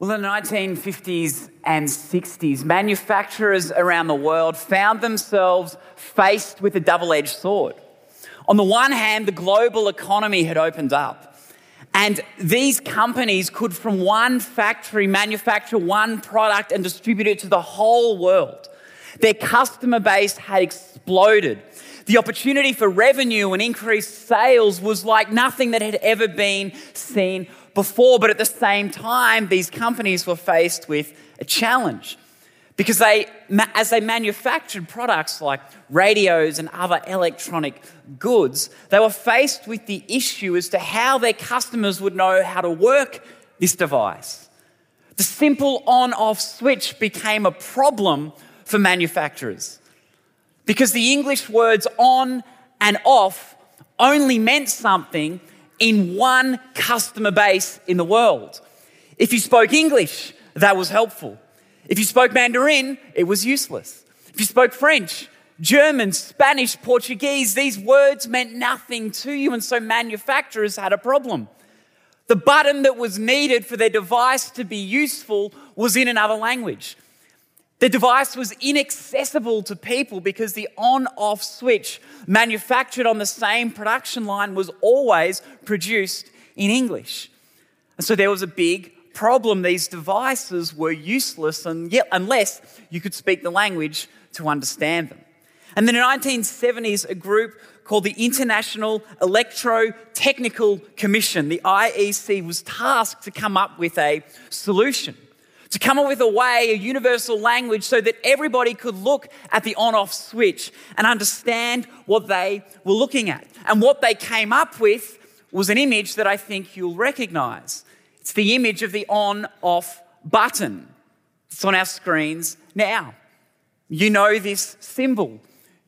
Well, in the 1950s and 60s, manufacturers around the world found themselves faced with a double edged sword. On the one hand, the global economy had opened up, and these companies could, from one factory, manufacture one product and distribute it to the whole world. Their customer base had exploded. The opportunity for revenue and increased sales was like nothing that had ever been seen before, but at the same time, these companies were faced with a challenge because they, as they manufactured products like radios and other electronic goods, they were faced with the issue as to how their customers would know how to work this device. The simple on off switch became a problem for manufacturers because the English words on and off only meant something in one customer base in the world. If you spoke English, that was helpful. If you spoke Mandarin, it was useless. If you spoke French, German, Spanish, Portuguese, these words meant nothing to you, and so manufacturers had a problem. The button that was needed for their device to be useful was in another language. The device was inaccessible to people because the on off switch manufactured on the same production line was always produced in English. And so there was a big problem. These devices were useless and yet, unless you could speak the language to understand them. And then in the 1970s, a group called the International Electrotechnical Commission, the IEC, was tasked to come up with a solution to come up with a way, a universal language, so that everybody could look at the on off switch and understand what they were looking at. And what they came up with was an image that I think you'll recognize. It's the image of the on off button. It's on our screens now. You know this symbol.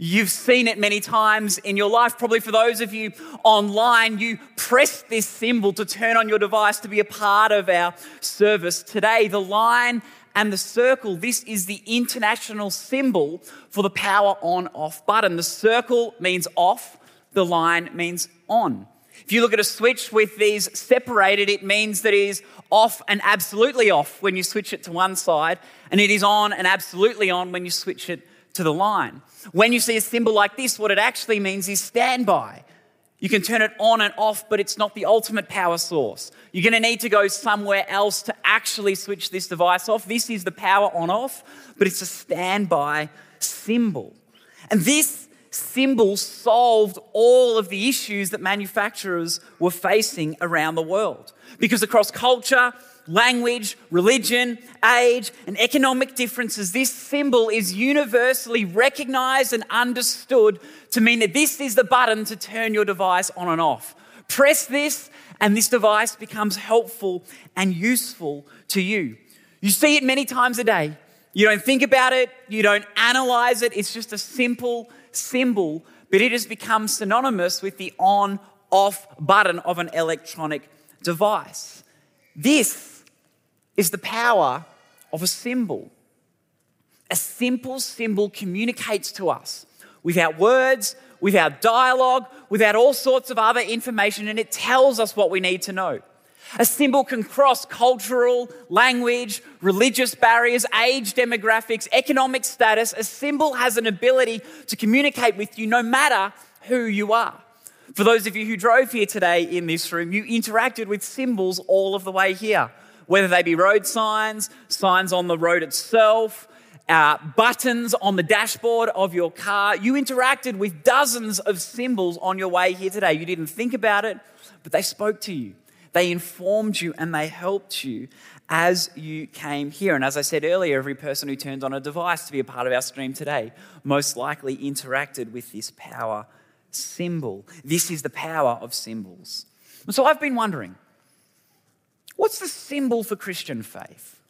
You've seen it many times in your life. Probably for those of you online, you press this symbol to turn on your device to be a part of our service today. The line and the circle, this is the international symbol for the power on off button. The circle means off, the line means on. If you look at a switch with these separated, it means that it is off and absolutely off when you switch it to one side, and it is on and absolutely on when you switch it to the line. When you see a symbol like this, what it actually means is standby. You can turn it on and off, but it's not the ultimate power source. You're going to need to go somewhere else to actually switch this device off. This is the power on off, but it's a standby symbol. And this symbol solved all of the issues that manufacturers were facing around the world. Because across culture, language, religion, age, and economic differences, this symbol is universally recognized and understood to mean that this is the button to turn your device on and off. Press this, and this device becomes helpful and useful to you. You see it many times a day. You don't think about it, you don't analyze it, it's just a simple symbol, but it has become synonymous with the on off button of an electronic device. This is the power of a symbol. A simple symbol communicates to us without words, without dialogue, without all sorts of other information, and it tells us what we need to know. A symbol can cross cultural, language, religious barriers, age demographics, economic status. A symbol has an ability to communicate with you no matter who you are. For those of you who drove here today in this room, you interacted with symbols all of the way here whether they be road signs, signs on the road itself, uh, buttons on the dashboard of your car. You interacted with dozens of symbols on your way here today. You didn't think about it, but they spoke to you. They informed you and they helped you as you came here. And as I said earlier, every person who turned on a device to be a part of our stream today most likely interacted with this power symbol. This is the power of symbols. And so I've been wondering What's the symbol for Christian faith?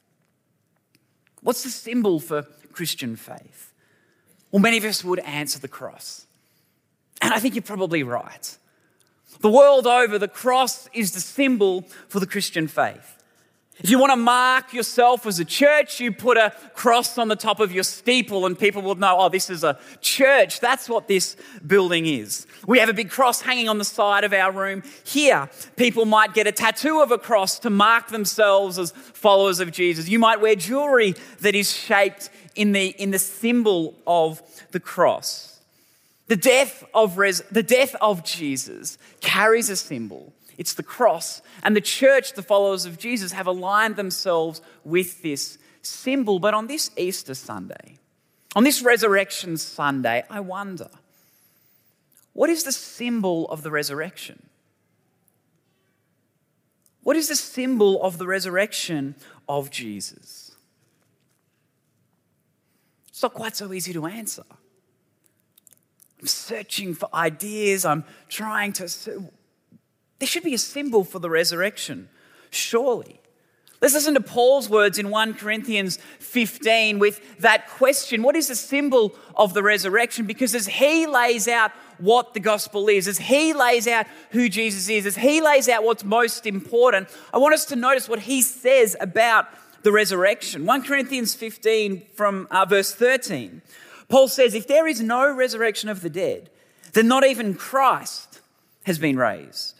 What's the symbol for Christian faith? Well, many of us would answer the cross. And I think you're probably right. The world over, the cross is the symbol for the Christian faith. If you want to mark yourself as a church, you put a cross on the top of your steeple and people will know, oh, this is a church. That's what this building is. We have a big cross hanging on the side of our room here. People might get a tattoo of a cross to mark themselves as followers of Jesus. You might wear jewelry that is shaped in the, in the symbol of the cross. The death of, res- the death of Jesus carries a symbol it's the cross. And the church, the followers of Jesus, have aligned themselves with this symbol. But on this Easter Sunday, on this Resurrection Sunday, I wonder what is the symbol of the resurrection? What is the symbol of the resurrection of Jesus? It's not quite so easy to answer. I'm searching for ideas. I'm trying to. There should be a symbol for the resurrection, surely. Let's listen to Paul's words in 1 Corinthians 15 with that question What is the symbol of the resurrection? Because as he lays out what the gospel is, as he lays out who Jesus is, as he lays out what's most important, I want us to notice what he says about the resurrection. 1 Corinthians 15 from uh, verse 13. Paul says, If there is no resurrection of the dead, then not even Christ has been raised.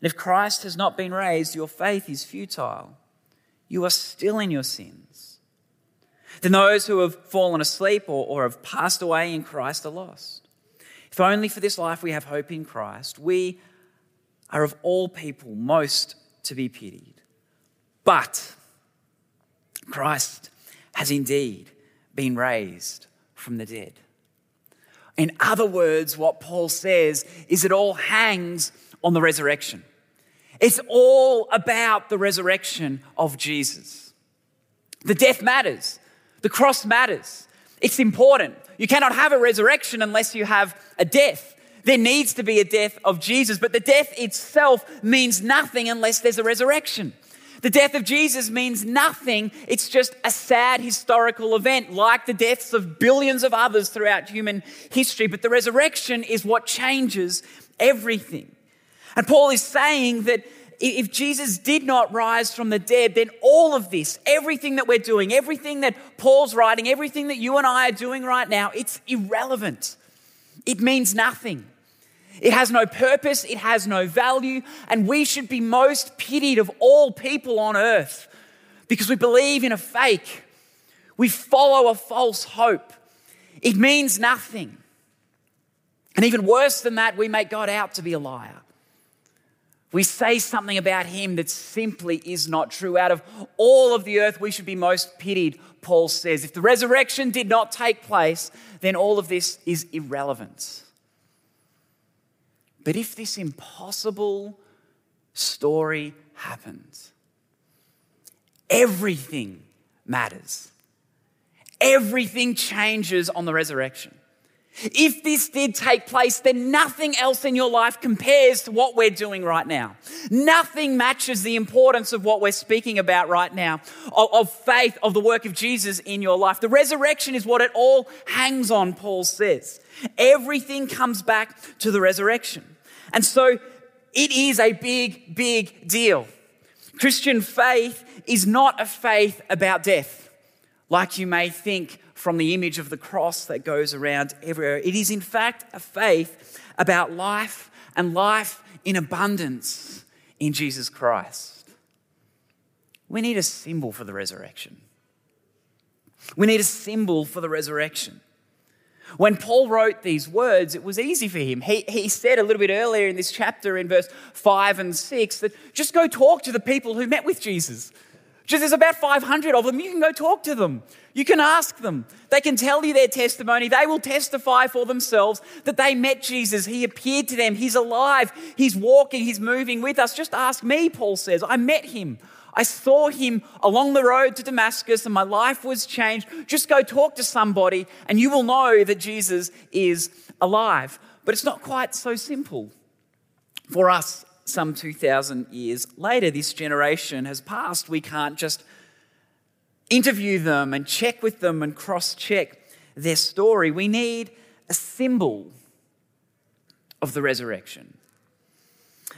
And if Christ has not been raised, your faith is futile. You are still in your sins. Then those who have fallen asleep or, or have passed away in Christ are lost. If only for this life we have hope in Christ, we are of all people most to be pitied. But Christ has indeed been raised from the dead. In other words, what Paul says is it all hangs on the resurrection. It's all about the resurrection of Jesus. The death matters, the cross matters. It's important. You cannot have a resurrection unless you have a death. There needs to be a death of Jesus, but the death itself means nothing unless there's a resurrection. The death of Jesus means nothing. It's just a sad historical event, like the deaths of billions of others throughout human history. But the resurrection is what changes everything. And Paul is saying that if Jesus did not rise from the dead, then all of this, everything that we're doing, everything that Paul's writing, everything that you and I are doing right now, it's irrelevant. It means nothing. It has no purpose, it has no value, and we should be most pitied of all people on earth because we believe in a fake. We follow a false hope. It means nothing. And even worse than that, we make God out to be a liar we say something about him that simply is not true. Out of all of the earth, we should be most pitied, Paul says. If the resurrection did not take place, then all of this is irrelevant. But if this impossible story happens, everything matters. Everything changes on the resurrection. If this did take place, then nothing else in your life compares to what we're doing right now. Nothing matches the importance of what we're speaking about right now, of, of, faith, of the work of Jesus in your life. The resurrection is what it all hangs on, Paul says. Everything comes back to the resurrection. And so it is a big, big deal. Christian faith is not a faith about death, like you may think from the image of the cross that goes around everywhere. It is, in fact, a faith about life and life in abundance in Jesus Christ. We need a symbol for the resurrection. We need a symbol for the resurrection. When Paul wrote these words, it was easy for him. He, he said a little bit earlier in this chapter, in verse 5 and 6, that just go talk to the people who met with Jesus. Just there's about 500 of them. You can go talk to them. You can ask them. They can tell you their testimony. They will testify for themselves that they met Jesus. He appeared to them. He's alive. He's walking. He's moving with us. Just ask me, Paul says. I met him. I saw him along the road to Damascus and my life was changed. Just go talk to somebody and you will know that Jesus is alive. But it's not quite so simple. For us, some 2,000 years later, this generation has passed. We can't just interview them and check with them and cross check their story. We need a symbol of the resurrection,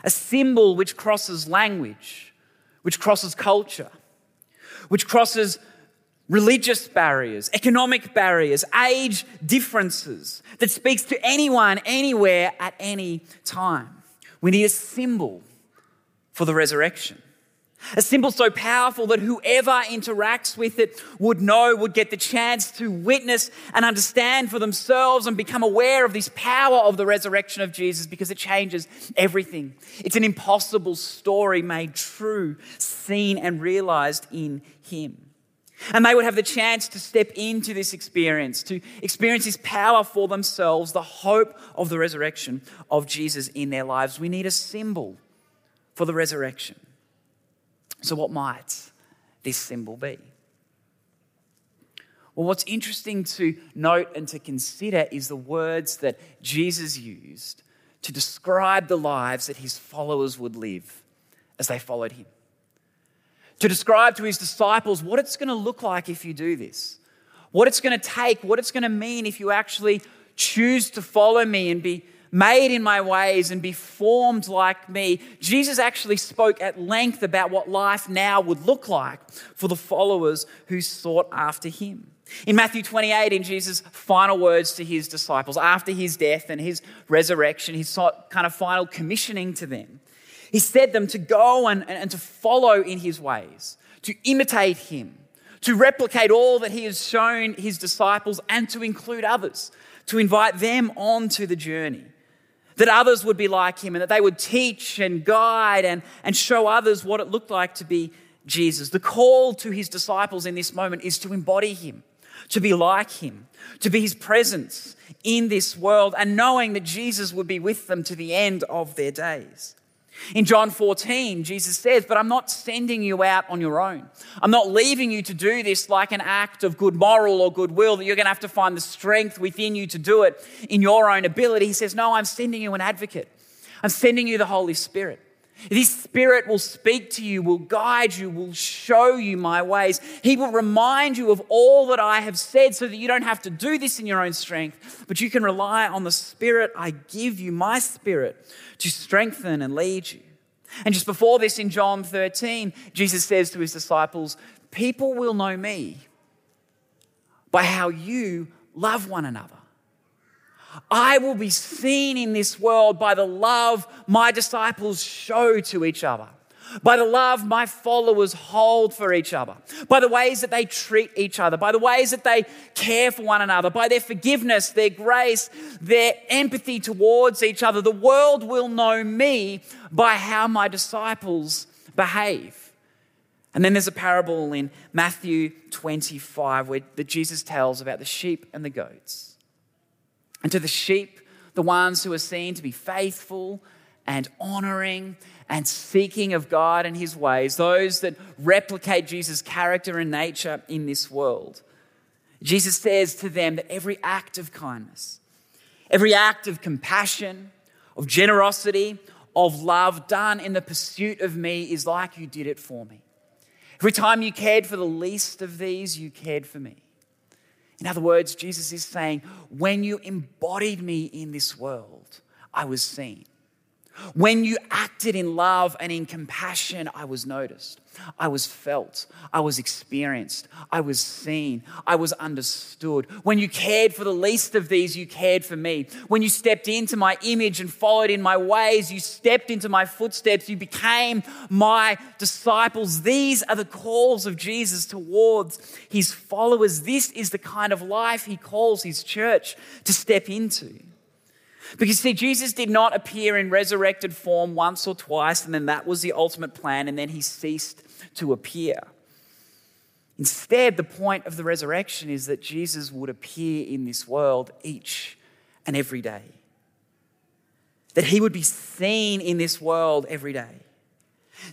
a symbol which crosses language, which crosses culture, which crosses religious barriers, economic barriers, age differences, that speaks to anyone, anywhere, at any time. We need a symbol for the resurrection. A symbol so powerful that whoever interacts with it would know, would get the chance to witness and understand for themselves and become aware of this power of the resurrection of Jesus because it changes everything. It's an impossible story made true, seen, and realized in Him. And they would have the chance to step into this experience, to experience this power for themselves, the hope of the resurrection of Jesus in their lives. We need a symbol for the resurrection. So, what might this symbol be? Well, what's interesting to note and to consider is the words that Jesus used to describe the lives that his followers would live as they followed him. To describe to his disciples what it's going to look like if you do this, what it's going to take, what it's going to mean if you actually choose to follow me and be made in my ways and be formed like me. Jesus actually spoke at length about what life now would look like for the followers who sought after him. In Matthew 28, in Jesus' final words to his disciples after his death and his resurrection, his kind of final commissioning to them, he said them to go and, and to follow in his ways, to imitate him, to replicate all that he has shown his disciples, and to include others, to invite them onto the journey that others would be like him and that they would teach and guide and, and show others what it looked like to be Jesus. The call to his disciples in this moment is to embody him, to be like him, to be his presence in this world, and knowing that Jesus would be with them to the end of their days. In John 14, Jesus says, But I'm not sending you out on your own. I'm not leaving you to do this like an act of good moral or goodwill that you're going to have to find the strength within you to do it in your own ability. He says, No, I'm sending you an advocate. I'm sending you the Holy Spirit. This Spirit will speak to you, will guide you, will show you my ways. He will remind you of all that I have said so that you don't have to do this in your own strength, but you can rely on the Spirit I give you, my Spirit, to strengthen and lead you. And just before this, in John 13, Jesus says to his disciples, People will know me by how you love one another. I will be seen in this world by the love my disciples show to each other, by the love my followers hold for each other, by the ways that they treat each other, by the ways that they care for one another, by their forgiveness, their grace, their empathy towards each other. The world will know me by how my disciples behave. And then there's a parable in Matthew 25 where that Jesus tells about the sheep and the goats. And to the sheep, the ones who are seen to be faithful and honoring and seeking of God and his ways, those that replicate Jesus' character and nature in this world. Jesus says to them that every act of kindness, every act of compassion, of generosity, of love done in the pursuit of me is like you did it for me. Every time you cared for the least of these, you cared for me. In other words, Jesus is saying, when you embodied me in this world, I was seen. When you acted in love and in compassion, I was noticed. I was felt. I was experienced. I was seen. I was understood. When you cared for the least of these, you cared for me. When you stepped into my image and followed in my ways, you stepped into my footsteps. You became my disciples. These are the calls of Jesus towards his followers. This is the kind of life he calls his church to step into. Because, see, Jesus did not appear in resurrected form once or twice, and then that was the ultimate plan, and then he ceased to appear. Instead, the point of the resurrection is that Jesus would appear in this world each and every day. That he would be seen in this world every day.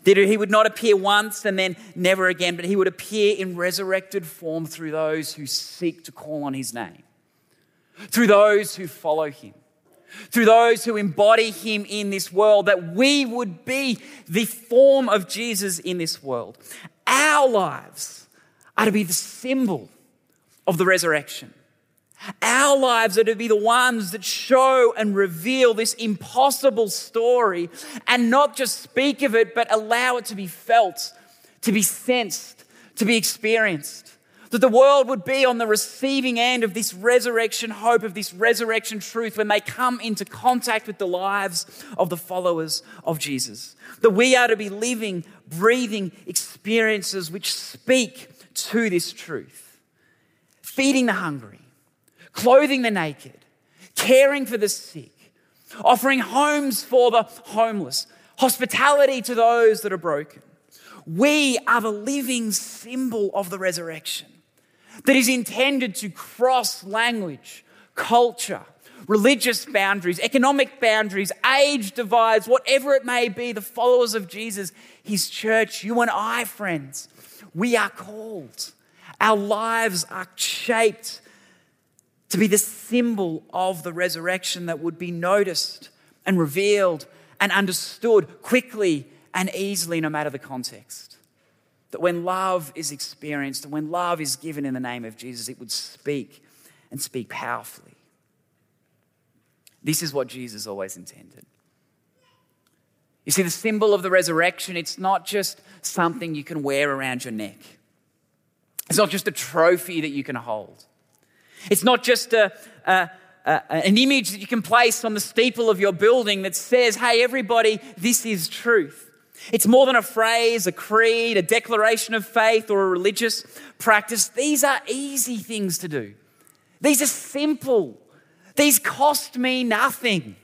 That he would not appear once and then never again, but he would appear in resurrected form through those who seek to call on his name, through those who follow him, through those who embody him in this world, that we would be the form of Jesus in this world. Our lives are to be the symbol of the resurrection. Our lives are to be the ones that show and reveal this impossible story and not just speak of it, but allow it to be felt, to be sensed, to be experienced. That the world would be on the receiving end of this resurrection hope, of this resurrection truth when they come into contact with the lives of the followers of Jesus. That we are to be living, breathing experiences which speak to this truth. Feeding the hungry, clothing the naked, caring for the sick, offering homes for the homeless, hospitality to those that are broken. We are the living symbol of the resurrection that is intended to cross language, culture, religious boundaries, economic boundaries, age divides, whatever it may be, the followers of Jesus, his church, you and I, friends, we are called. Our lives are shaped to be the symbol of the resurrection that would be noticed and revealed and understood quickly and easily, no matter the context. That when love is experienced and when love is given in the name of Jesus, it would speak and speak powerfully. This is what Jesus always intended. You see, the symbol of the resurrection, it's not just something you can wear around your neck. It's not just a trophy that you can hold. It's not just a, a, a, an image that you can place on the steeple of your building that says, hey, everybody, this is truth. It's more than a phrase, a creed, a declaration of faith, or a religious practice. These are easy things to do. These are simple. These cost me nothing.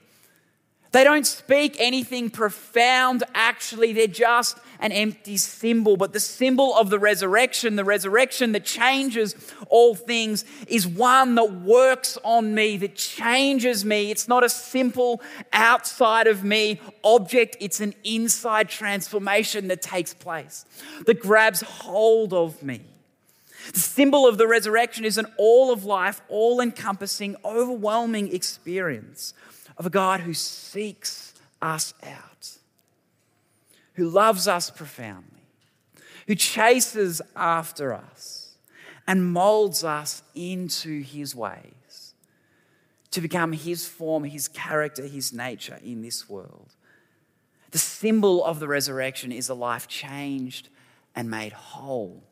They don't speak anything profound, actually, they're just an empty symbol. But the symbol of the resurrection, the resurrection that changes all things, is one that works on me, that changes me. It's not a simple outside of me object, it's an inside transformation that takes place, that grabs hold of me. The symbol of the resurrection is an all of life, all encompassing, overwhelming experience of a God who seeks us out, who loves us profoundly, who chases after us and molds us into his ways to become his form, his character, his nature in this world. The symbol of the resurrection is a life changed and made whole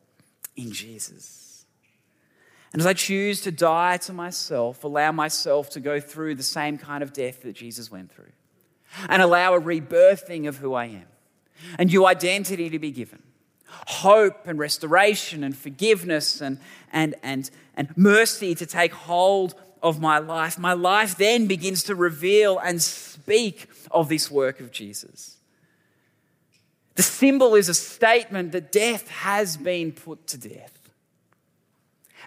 in Jesus. And as I choose to die to myself, allow myself to go through the same kind of death that Jesus went through, and allow a rebirthing of who I am, and new identity to be given, hope and restoration and forgiveness and, and, and, and mercy to take hold of my life, my life then begins to reveal and speak of this work of Jesus. The symbol is a statement that death has been put to death.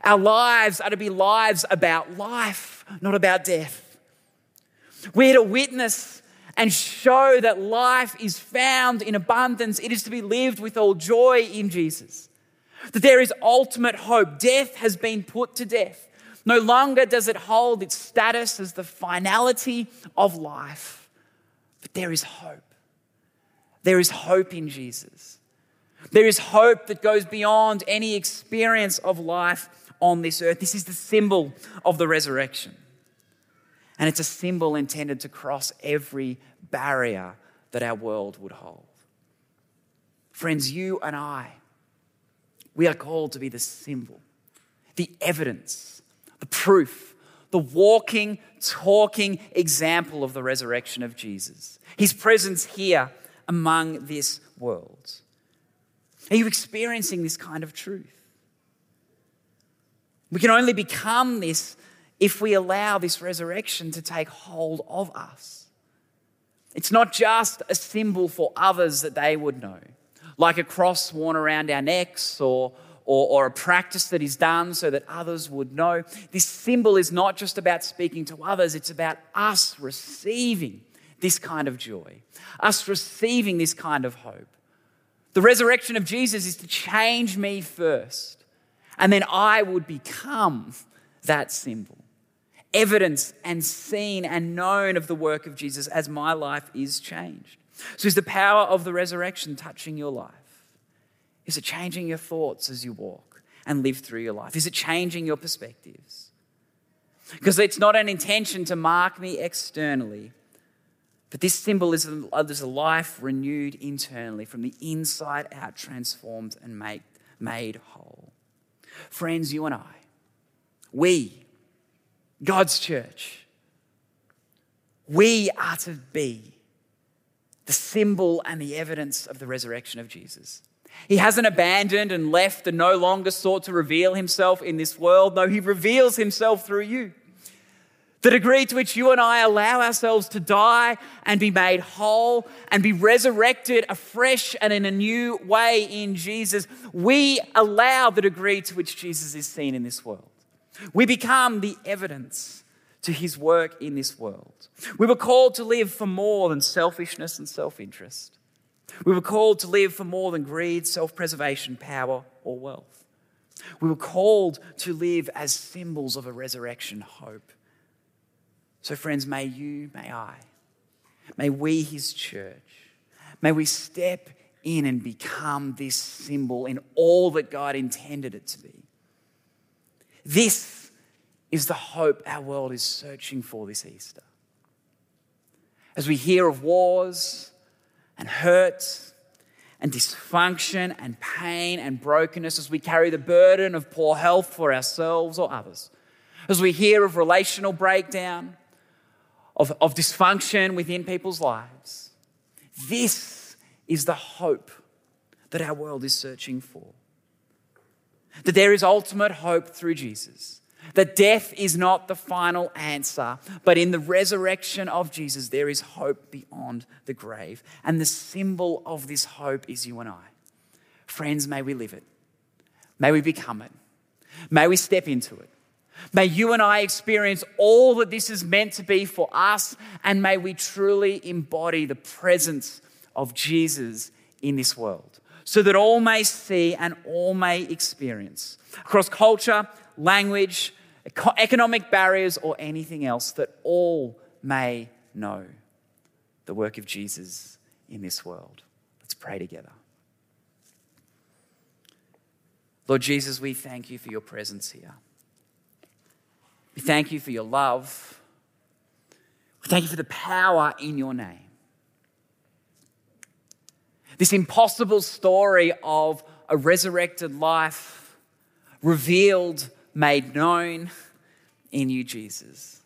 Our lives are to be lives about life, not about death. We're to witness and show that life is found in abundance. It is to be lived with all joy in Jesus. That there is ultimate hope. Death has been put to death. No longer does it hold its status as the finality of life, but there is hope. There is hope in Jesus. There is hope that goes beyond any experience of life on this earth. This is the symbol of the resurrection. And it's a symbol intended to cross every barrier that our world would hold. Friends, you and I, we are called to be the symbol, the evidence, the proof, the walking, talking example of the resurrection of Jesus. His presence here among this world. Are you experiencing this kind of truth? We can only become this if we allow this resurrection to take hold of us. It's not just a symbol for others that they would know, like a cross worn around our necks or, or, or, a practice that is done so that others would know. This symbol is not just about speaking to others, it's about us receiving this kind of joy, us receiving this kind of hope The resurrection of Jesus is to change me first, and then I would become that symbol. Evidence and seen and known of the work of Jesus as my life is changed. So, is the power of the resurrection touching your life? Is it changing your thoughts as you walk and live through your life? Is it changing your perspectives? Because it's not an intention to mark me externally, but this symbol is a, life renewed internally, from the inside out, transformed and made whole. Friends, you and I, we, God's church, we are to be the symbol and the evidence of the resurrection of Jesus. He hasn't abandoned and left and no longer sought to reveal himself in this world. No, he reveals himself through you. The degree to which you and I allow ourselves to die and be made whole and be resurrected afresh and in a new way in Jesus, we allow the degree to which Jesus is seen in this world. We become the evidence to his work in this world. We were called to live for more than selfishness and self interest. We were called to live for more than greed, self preservation, power, or wealth. We were called to live as symbols of a resurrection hope. So, friends, may you, may I, may we, his church, may we step in and become this symbol in all that God intended it to be. This is the hope our world is searching for this Easter. As we hear of wars, and hurt and dysfunction and pain and brokenness as we carry the burden of poor health for ourselves or others. As we hear of relational breakdown, of, of dysfunction within people's lives. This is the hope that our world is searching for. That there is ultimate hope through Jesus that death is not the final answer, but in the resurrection of Jesus, there is hope beyond the grave. And the symbol of this hope is you and I. Friends, may we live it. May we become it. May we step into it. May you and I experience all that this is meant to be for us, and may we truly embody the presence of Jesus in this world so that all may see and all may experience across culture, language, economic barriers, or anything else, that all may know the work of Jesus in this world. Let's pray together. Lord Jesus, we thank you for your presence here. We thank you for your love. We thank you for the power in your name. This impossible story of a resurrected life revealed made known in you, Jesus.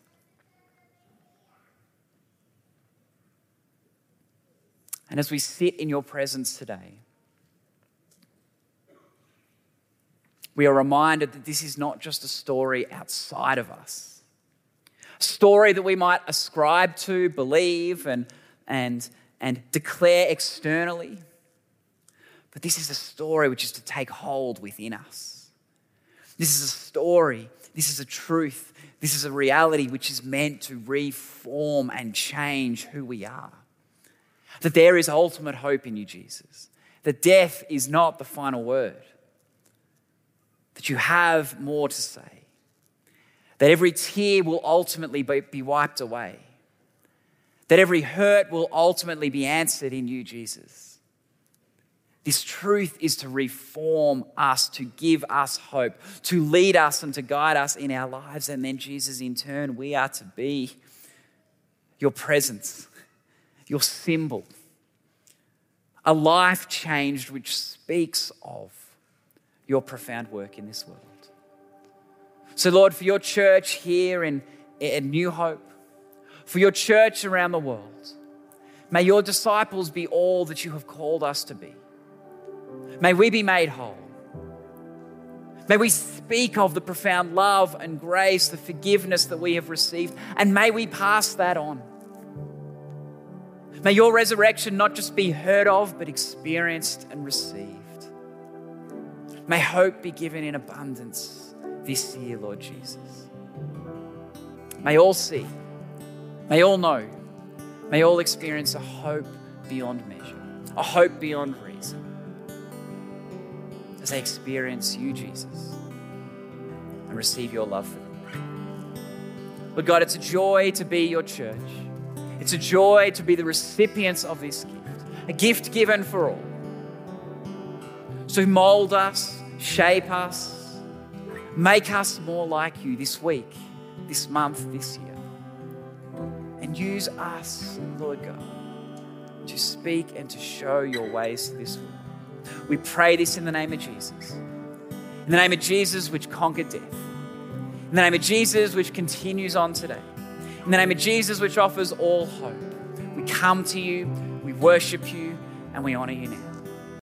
And as we sit in your presence today, we are reminded that this is not just a story outside of us, a story that we might ascribe to, believe, and, and, and declare externally. But this is a story which is to take hold within us. This is a story. This is a truth. This is a reality which is meant to reform and change who we are. That there is ultimate hope in you, Jesus. That death is not the final word. That you have more to say. That every tear will ultimately be wiped away. That every hurt will ultimately be answered in you, Jesus this truth is to reform us, to give us hope, to lead us and to guide us in our lives. And then, Jesus, in turn, we are to be your presence, your symbol, a life changed which speaks of your profound work in this world. So, Lord, for your church here in, in New Hope, for your church around the world, may your disciples be all that you have called us to be. May we be made whole. May we speak of the profound love and grace, the forgiveness that we have received, and may we pass that on. May your resurrection not just be heard of, but experienced and received. May hope be given in abundance this year, Lord Jesus. May all see, may all know, may all experience a hope beyond measure, a hope beyond reason as they experience you, Jesus, and receive your love for them. But God, it's a joy to be your church. It's a joy to be the recipients of this gift, a gift given for all. So mold us, shape us, make us more like you this week, this month, this year. Use us, Lord God, to speak and to show your ways to this world. We pray this in the name of Jesus. In the name of Jesus, which conquered death. In the name of Jesus, which continues on today. In the name of Jesus, which offers all hope. We come to you, we worship you, and we honor you now.